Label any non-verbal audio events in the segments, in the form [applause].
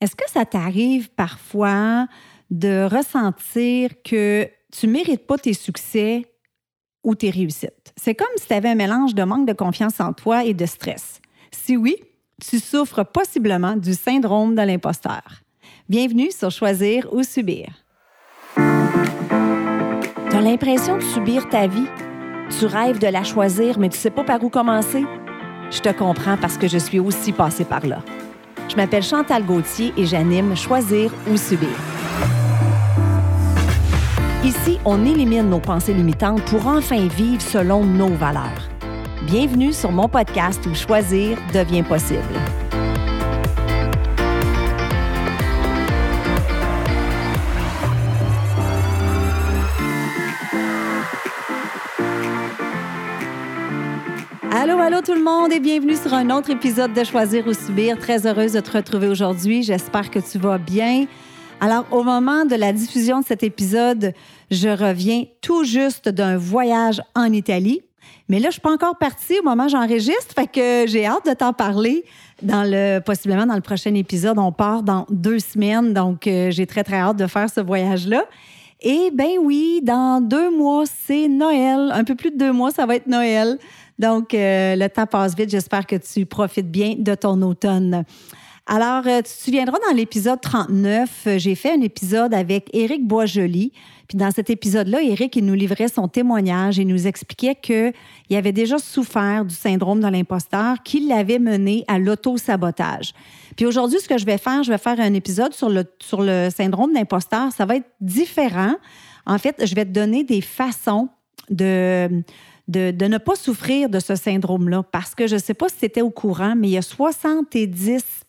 Est-ce que ça t'arrive parfois de ressentir que tu mérites pas tes succès ou tes réussites? C'est comme si tu avais un mélange de manque de confiance en toi et de stress. Si oui, tu souffres possiblement du syndrome de l'imposteur. Bienvenue sur Choisir ou Subir. Tu as l'impression de subir ta vie? Tu rêves de la choisir, mais tu sais pas par où commencer? Je te comprends parce que je suis aussi passée par là. Je m'appelle Chantal Gauthier et j'anime Choisir ou Subir. Ici, on élimine nos pensées limitantes pour enfin vivre selon nos valeurs. Bienvenue sur mon podcast où choisir devient possible. Et bienvenue sur un autre épisode de Choisir ou Subir. Très heureuse de te retrouver aujourd'hui. J'espère que tu vas bien. Alors, au moment de la diffusion de cet épisode, je reviens tout juste d'un voyage en Italie. Mais là, je suis pas encore partie au moment où j'enregistre, fait que j'ai hâte de t'en parler dans le possiblement dans le prochain épisode. On part dans deux semaines, donc euh, j'ai très très hâte de faire ce voyage-là. Et ben oui, dans deux mois, c'est Noël. Un peu plus de deux mois, ça va être Noël. Donc, euh, le temps passe vite. J'espère que tu profites bien de ton automne. Alors, euh, tu te souviendras, dans l'épisode 39, euh, j'ai fait un épisode avec Éric Boisjoli. Puis dans cet épisode-là, Éric, il nous livrait son témoignage et nous expliquait qu'il avait déjà souffert du syndrome de l'imposteur qui l'avait mené à l'auto-sabotage. Puis aujourd'hui, ce que je vais faire, je vais faire un épisode sur le, sur le syndrome d'imposteur. Ça va être différent. En fait, je vais te donner des façons de de, ne pas souffrir de ce syndrome-là. Parce que je ne sais pas si c'était au courant, mais il y a 70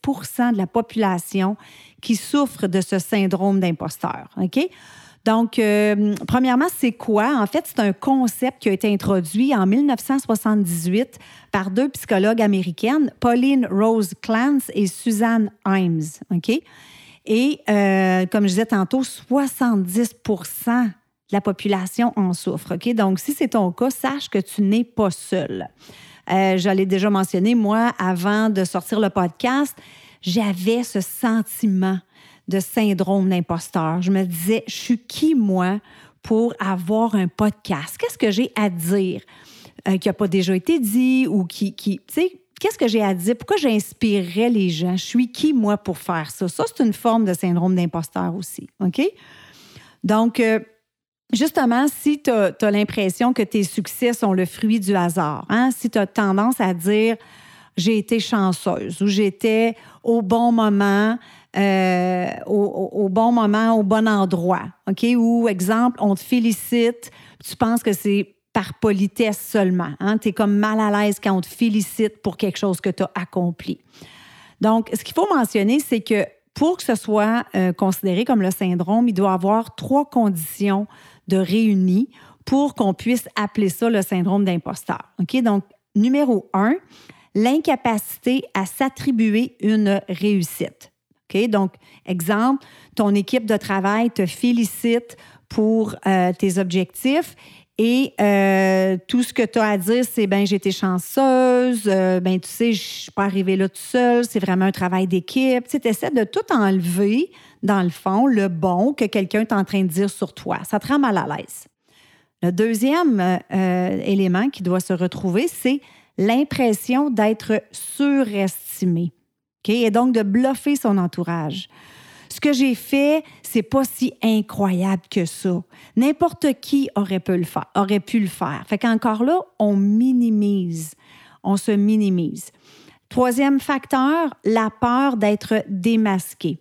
de la population qui souffre de ce syndrome d'imposteur. OK? Donc, euh, premièrement, c'est quoi? En fait, c'est un concept qui a été introduit en 1978 par deux psychologues américaines, Pauline Rose Clance et Suzanne Himes. OK? Et euh, comme je disais tantôt, 70 la population en souffre. Donc, si c'est ton cas, sache que tu n'es pas seul. Euh, J'allais déjà mentionner, moi, avant de sortir le podcast, j'avais ce sentiment de syndrome d'imposteur. Je me disais, je suis qui, moi, pour avoir un podcast? Qu'est-ce que j'ai à dire euh, qui n'a pas déjà été dit ou qui, qui tu sais, qu'est-ce que j'ai à dire? Pourquoi j'inspirerais les gens? Je suis qui, moi, pour faire ça? Ça, c'est une forme de syndrome d'imposteur aussi. OK? Donc, euh, Justement, si tu as, l'impression que tes succès sont le fruit du hasard, hein, si tu as tendance à dire j'ai été chanceuse ou j'étais au bon moment, euh, au, bon moment, au bon endroit, OK? Ou, exemple, on te félicite, tu penses que c'est par politesse seulement. Hein? Tu es comme mal à l'aise quand on te félicite pour quelque chose que tu as accompli. Donc, ce qu'il faut mentionner, c'est que pour que ce soit euh, considéré comme le syndrome, il doit avoir trois conditions de réunis pour qu'on puisse appeler ça le syndrome d'imposteur. OK? Donc, numéro un, l'incapacité à s'attribuer une réussite. OK? Donc, exemple, ton équipe de travail te félicite pour euh, tes objectifs et euh, tout ce que tu as à dire, c'est ben j'ai été chanceuse, euh, ben tu sais, je suis pas arrivée là tout seul, c'est vraiment un travail d'équipe. Tu essaies de tout enlever, dans le fond, le bon que quelqu'un est en train de dire sur toi. Ça te rend mal à l'aise. Le deuxième euh, élément qui doit se retrouver, c'est l'impression d'être surestimé. OK? Et donc de bluffer son entourage. Ce que j'ai fait, c'est pas si incroyable que ça. N'importe qui aurait pu le faire. Aurait pu le faire. Fait qu'encore là, on minimise. On se minimise. Troisième facteur, la peur d'être démasqué.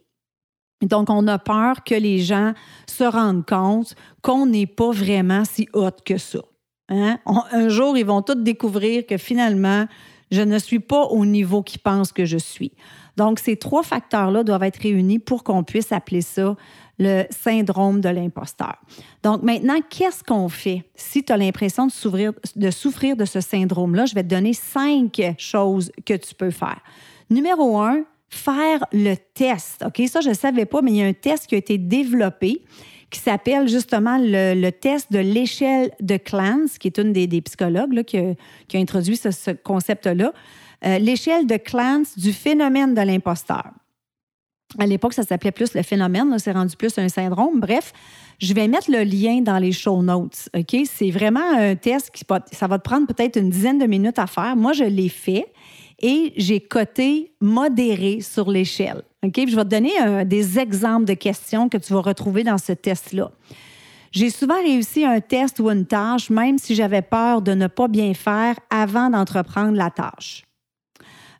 Donc, on a peur que les gens se rendent compte qu'on n'est pas vraiment si haute que ça. Hein? un jour, ils vont tous découvrir que finalement, je ne suis pas au niveau qu'ils pensent que je suis. Donc, ces trois facteurs-là doivent être réunis pour qu'on puisse appeler ça le syndrome de l'imposteur. Donc, maintenant, qu'est-ce qu'on fait si tu as l'impression de, de souffrir de ce syndrome-là? Je vais te donner cinq choses que tu peux faire. Numéro un, faire le test. OK, ça, je ne savais pas, mais il y a un test qui a été développé qui s'appelle justement le, test de l'échelle de Clance, qui est une des, psychologues qui, a, introduit ce, concept-là. Euh, l'échelle de Clance du phénomène de l'imposteur. À l'époque, ça s'appelait plus le phénomène, c'est rendu plus un syndrome. Bref, je vais mettre le lien dans les show notes. OK? C'est vraiment un test qui ça va te prendre peut-être une dizaine de minutes à faire. Moi, je l'ai fait et j'ai coté modéré sur l'échelle. OK? je vais te donner des exemples de questions que tu vas retrouver dans ce test-là. J'ai souvent réussi un test ou une tâche, même si j'avais peur de ne pas bien faire avant d'entreprendre la tâche.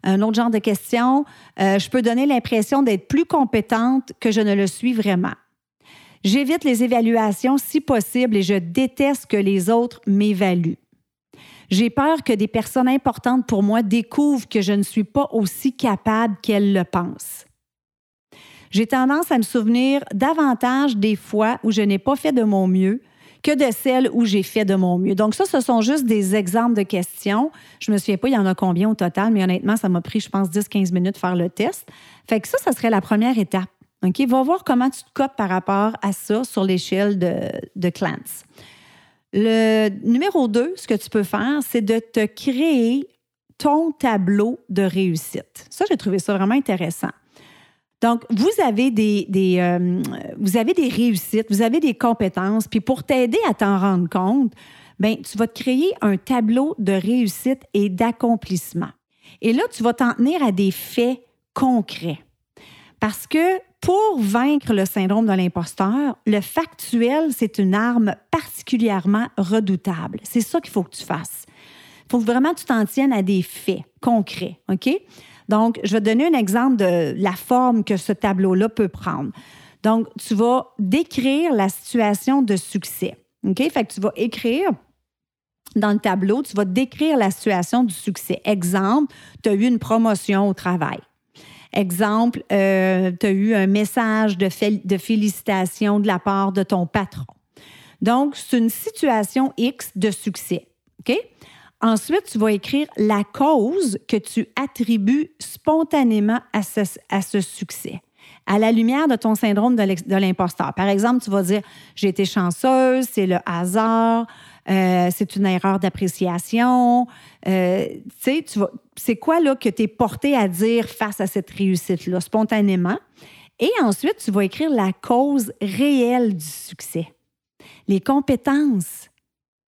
Un autre genre de question, euh, je peux donner l'impression d'être plus compétente que je ne le suis vraiment. J'évite les évaluations si possible et je déteste que les autres m'évaluent. J'ai peur que des personnes importantes pour moi découvrent que je ne suis pas aussi capable qu'elles le pensent. J'ai tendance à me souvenir davantage des fois où je n'ai pas fait de mon mieux que de celles où j'ai fait de mon mieux. Donc ça, ce sont juste des exemples de questions. Je me souviens pas, il y en a combien au total, mais honnêtement, ça m'a pris, je pense, 10-15 minutes de faire le test. Fait que ça, ça serait la première étape. OK? Va voir comment tu te cotes par rapport à ça sur l'échelle de, de Clance. Le numéro 2, ce que tu peux faire, c'est de te créer ton tableau de réussite. Ça, j'ai trouvé ça vraiment intéressant. Donc, vous avez des, euh, vous avez des réussites, vous avez des compétences, puis pour t'aider à t'en rendre compte, ben, tu vas te créer un tableau de réussite et d'accomplissement. Et là, tu vas t'en tenir à des faits concrets. Parce que pour vaincre le syndrome de l'imposteur, le factuel, c'est une arme particulièrement redoutable. C'est ça qu'il faut que tu fasses. Il faut vraiment que tu t'en tiennes à des faits concrets, OK? Donc, je vais te donner un exemple de la forme que ce tableau-là peut prendre. Donc, tu vas décrire la situation de succès. OK? Fait que tu vas écrire dans le tableau, tu vas décrire la situation du succès. Exemple, tu as eu une promotion au travail. Exemple, euh, tu as eu un message de, de félicitations de la part de ton patron. Donc, c'est une situation X de succès. OK? Ensuite, tu vas écrire la cause que tu attribues spontanément à ce, succès à la lumière de ton syndrome de l'imposteur. Par exemple, tu vas dire j'ai été chanceuse, c'est le hasard, euh, c'est une erreur d'appréciation. Euh, tu sais, c'est quoi là que tu es porté à dire face à cette réussite-là spontanément? Et ensuite, tu vas écrire la cause réelle du succès, les compétences,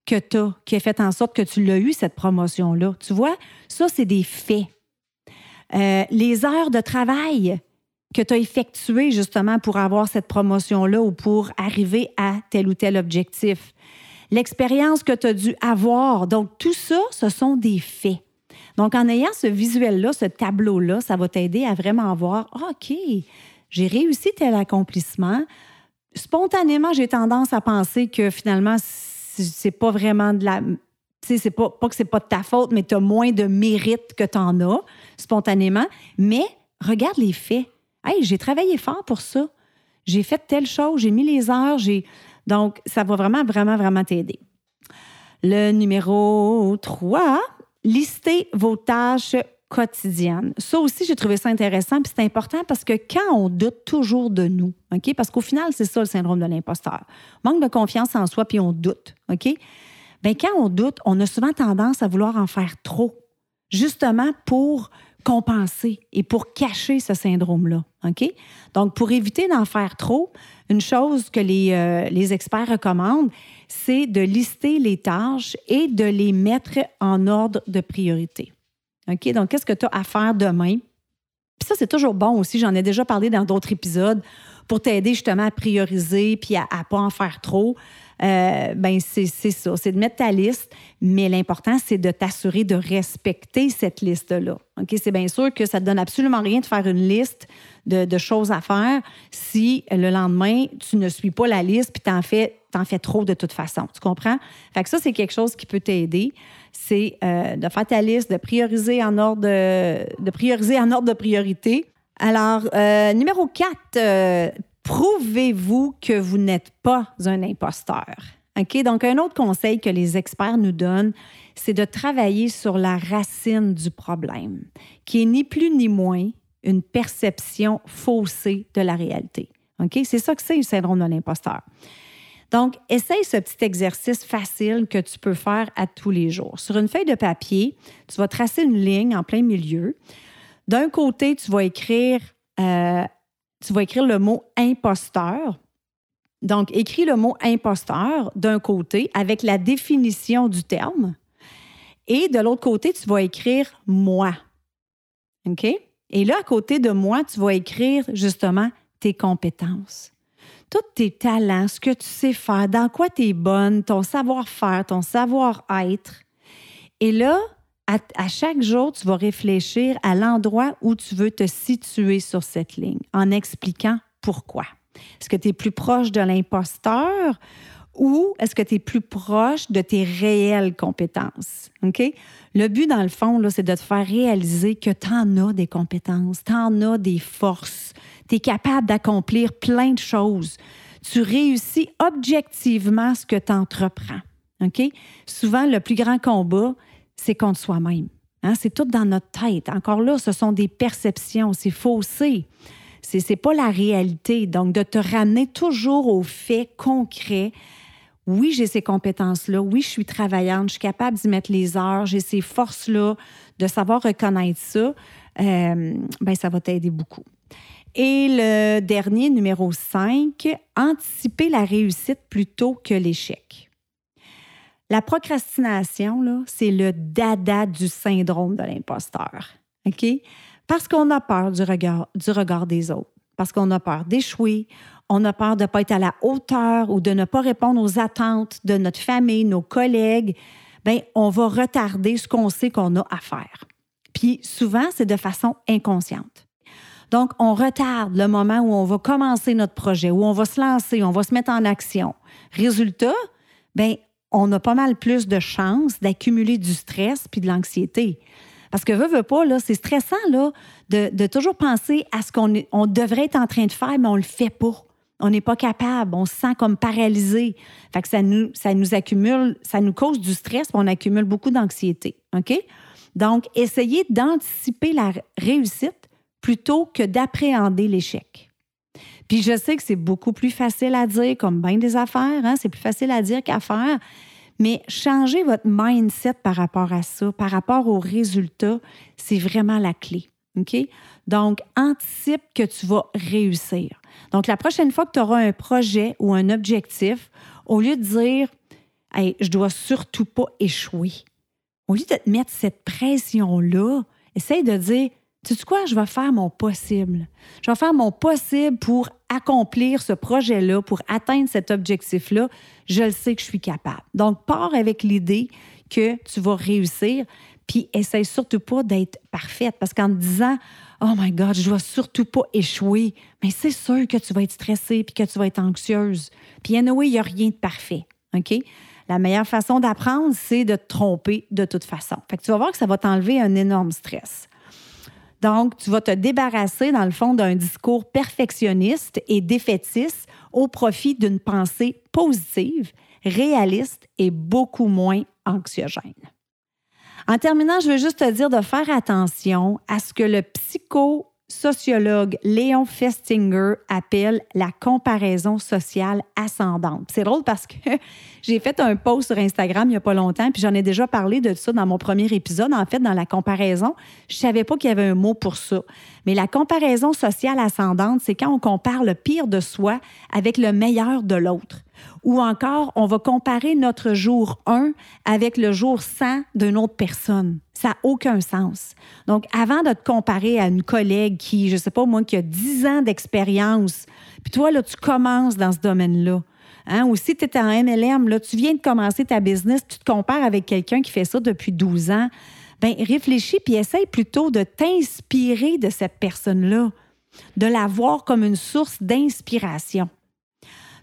que tu as, qui a fait en sorte que tu l'as eu, cette promotion-là. Tu vois, ça, c'est des faits. Euh, les heures de travail que tu as effectuées justement pour avoir cette promotion-là ou pour arriver à tel ou tel objectif. L'expérience que tu as dû avoir. Donc, tout ça, ce sont des faits. Donc, en ayant ce visuel-là, ce tableau-là, ça va t'aider à vraiment voir, OK, j'ai réussi tel accomplissement. Spontanément, j'ai tendance à penser que finalement, c'est pas vraiment de la. Tu sais, c'est pas, pas que c'est pas de ta faute, mais tu as moins de mérite que tu en as spontanément. Mais regarde les faits. Hey, j'ai travaillé fort pour ça. J'ai fait telle chose, j'ai mis les heures, j'ai. Donc, ça va vraiment, vraiment, vraiment t'aider. Le numéro 3, listez vos tâches quotidienne. Ça aussi, j'ai trouvé ça intéressant, puis c'est important parce que quand on doute toujours de nous? Parce qu'au final, c'est ça le syndrome de l'imposteur. Manque de confiance en soi, puis on doute? Bien, quand on doute, on a souvent tendance à vouloir en faire trop, justement pour compenser et pour cacher ce syndrome-là, OK? Donc, pour éviter d'en faire trop, une chose que les, euh, les experts recommandent, c'est de lister les tâches et de les mettre en ordre de priorité. OK? Donc, qu'est-ce que tu as à faire demain? Puis ça, c'est toujours bon aussi. J'en ai déjà parlé dans d'autres épisodes pour t'aider justement à prioriser puis à ne pas en faire trop. Euh, ben c'est ça, c'est de mettre ta liste, mais l'important, c'est de t'assurer de respecter cette liste-là. OK? C'est bien sûr que ça ne te donne absolument rien de faire une liste de, choses à faire si le lendemain, tu ne suis pas la liste puis tu en fais, en fais trop de toute façon. Tu comprends? Fait que ça, c'est quelque chose qui peut t'aider. C'est euh, de faire ta liste, de prioriser en ordre de, prioriser en ordre de priorité. Alors, euh, numéro 4, prouvez-vous que vous n'êtes pas un imposteur? OK? Donc, un autre conseil que les experts nous donnent, c'est de travailler sur la racine du problème, qui est ni plus ni moins une perception faussée de la réalité. OK? C'est ça que c'est le syndrome de l'imposteur. Donc, essaye ce petit exercice facile que tu peux faire à tous les jours. Sur une feuille de papier, tu vas tracer une ligne en plein milieu. D'un côté, tu vas écrire euh, tu vas écrire le mot imposteur. Donc, écris le mot imposteur d'un côté avec la définition du terme. Et de l'autre côté, tu vas écrire moi. OK? Et là, à côté de moi, tu vas écrire justement tes compétences. Tous tes talents, ce que tu sais faire, dans quoi tu es bonne, ton savoir-faire, ton savoir-être. Et là, à, chaque jour, tu vas réfléchir à l'endroit où tu veux te situer sur cette ligne en expliquant pourquoi. Est-ce que tu es plus proche de l'imposteur ou est-ce que tu es plus proche de tes réelles compétences? Le but, dans le fond, c'est de te faire réaliser que tu en as des compétences, tu en as des forces, tu es capable d'accomplir plein de choses. Tu réussis objectivement ce que tu entreprends. Souvent, le plus grand combat, c'est contre soi-même. Hein? C'est tout dans notre tête. Encore là, ce sont des perceptions, c'est faussé. C'est n'est pas la réalité. Donc, de te ramener toujours aux faits concrets. Oui, j'ai ces compétences-là. Oui, je suis travaillante. Je suis capable d'y mettre les heures. J'ai ces forces-là. De savoir reconnaître ça, euh, ben, ça va t'aider beaucoup. Et le dernier, numéro 5, anticiper la réussite plutôt que l'échec. La procrastination, c'est le dada du syndrome de l'imposteur. OK? Parce qu'on a peur du regard, du regard des autres, parce qu'on a peur d'échouer, on a peur de ne pas être à la hauteur ou de ne pas répondre aux attentes de notre famille, nos collègues, bien, on va retarder ce qu'on sait qu'on a à faire. Puis souvent, c'est de façon inconsciente. Donc, on retarde le moment où on va commencer notre projet, où on va se lancer, on va se mettre en action. Résultat, bien, on a pas mal plus de chances d'accumuler du stress puis de l'anxiété. Parce que veut, veut pas, là, c'est stressant là, de, toujours penser à ce qu'on on devrait être en train de faire, mais on le fait pas. On n'est pas capable, on se sent comme paralysé. Fait que ça nous, ça nous accumule, ça nous cause du stress, puis on accumule beaucoup d'anxiété. OK? Donc, essayez d'anticiper la réussite plutôt que d'appréhender l'échec. Puis je sais que c'est beaucoup plus facile à dire, comme bien des affaires, hein? c'est plus facile à dire qu'à faire. Mais changer votre mindset par rapport à ça, par rapport aux résultats, c'est vraiment la clé. OK? Donc, anticipe que tu vas réussir. Donc, la prochaine fois que tu auras un projet ou un objectif, au lieu de dire hey, je dois surtout pas échouer, au lieu de te mettre cette pression-là, essaye de dire tu sais quoi, je vais faire mon possible. Je vais faire mon possible pour accomplir ce projet-là, pour atteindre cet objectif-là. Je le sais que je suis capable. Donc, pars avec l'idée que tu vas réussir, puis essaye surtout pas d'être parfaite. Parce qu'en te disant, oh my God, je dois surtout pas échouer, mais c'est sûr que tu vas être stressée puis que tu vas être anxieuse. Puis, anyway, il n'y a rien de parfait. OK? La meilleure façon d'apprendre, c'est de te tromper de toute façon. Fait que tu vas voir que ça va t'enlever un énorme stress. Donc, tu vas te débarrasser, dans le fond, d'un discours perfectionniste et défaitiste au profit d'une pensée positive, réaliste et beaucoup moins anxiogène. En terminant, je veux juste te dire de faire attention à ce que le psycho sociologue Léon Festinger appelle la comparaison sociale ascendante. C'est drôle parce que [laughs] j'ai fait un post sur Instagram il n'y a pas longtemps, puis j'en ai déjà parlé de ça dans mon premier épisode. En fait, dans la comparaison, je savais pas qu'il y avait un mot pour ça. Mais la comparaison sociale ascendante, c'est quand on compare le pire de soi avec le meilleur de l'autre. Ou encore, on va comparer notre jour 1 avec le jour 100 d'une autre personne. Ça n'a aucun sens. Donc, avant de te comparer à une collègue qui, je ne sais pas moi, qui a 10 ans d'expérience, puis toi, là, tu commences dans ce domaine-là. Hein? Ou si tu es en MLM, là, tu viens de commencer ta business, tu te compares avec quelqu'un qui fait ça depuis 12 ans, bien, réfléchis puis essaye plutôt de t'inspirer de cette personne-là, de la voir comme une source d'inspiration.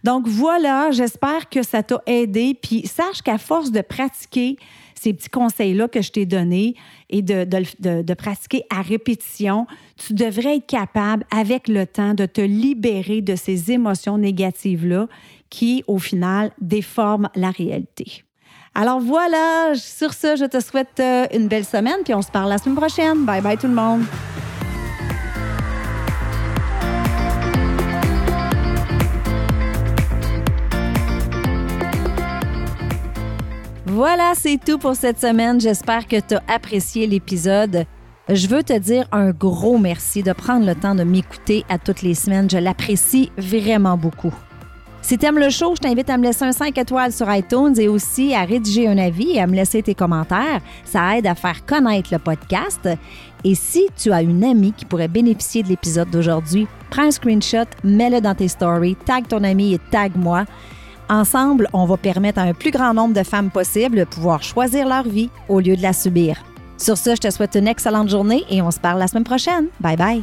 Donc voilà, j'espère que ça t'a aidé. Puis sache qu'à force de pratiquer ces petits conseils-là que je t'ai donnés et de, de, pratiquer à répétition, tu devrais être capable, avec le temps, de te libérer de ces émotions négatives-là qui, au final, déforment la réalité. Alors voilà, sur ce, je te souhaite euh, une belle semaine, puis on se parle la semaine prochaine. Bye bye tout le monde. Voilà, c'est tout pour cette semaine. J'espère que tu as apprécié l'épisode. Je veux te dire un gros merci de prendre le temps de m'écouter à toutes les semaines. Je l'apprécie vraiment beaucoup. Si tu aimes le show, je t'invite à me laisser un 5 étoiles sur iTunes et aussi à rédiger un avis et à me laisser tes commentaires. Ça aide à faire connaître le podcast. Et si tu as une amie qui pourrait bénéficier de l'épisode d'aujourd'hui, prends un screenshot, mets-le dans tes stories, tag ton ami et tag moi. Ensemble, on va permettre à un plus grand nombre de femmes possible de pouvoir choisir leur vie au lieu de la subir. Sur ce, je te souhaite une excellente journée et on se parle la semaine prochaine. Bye bye.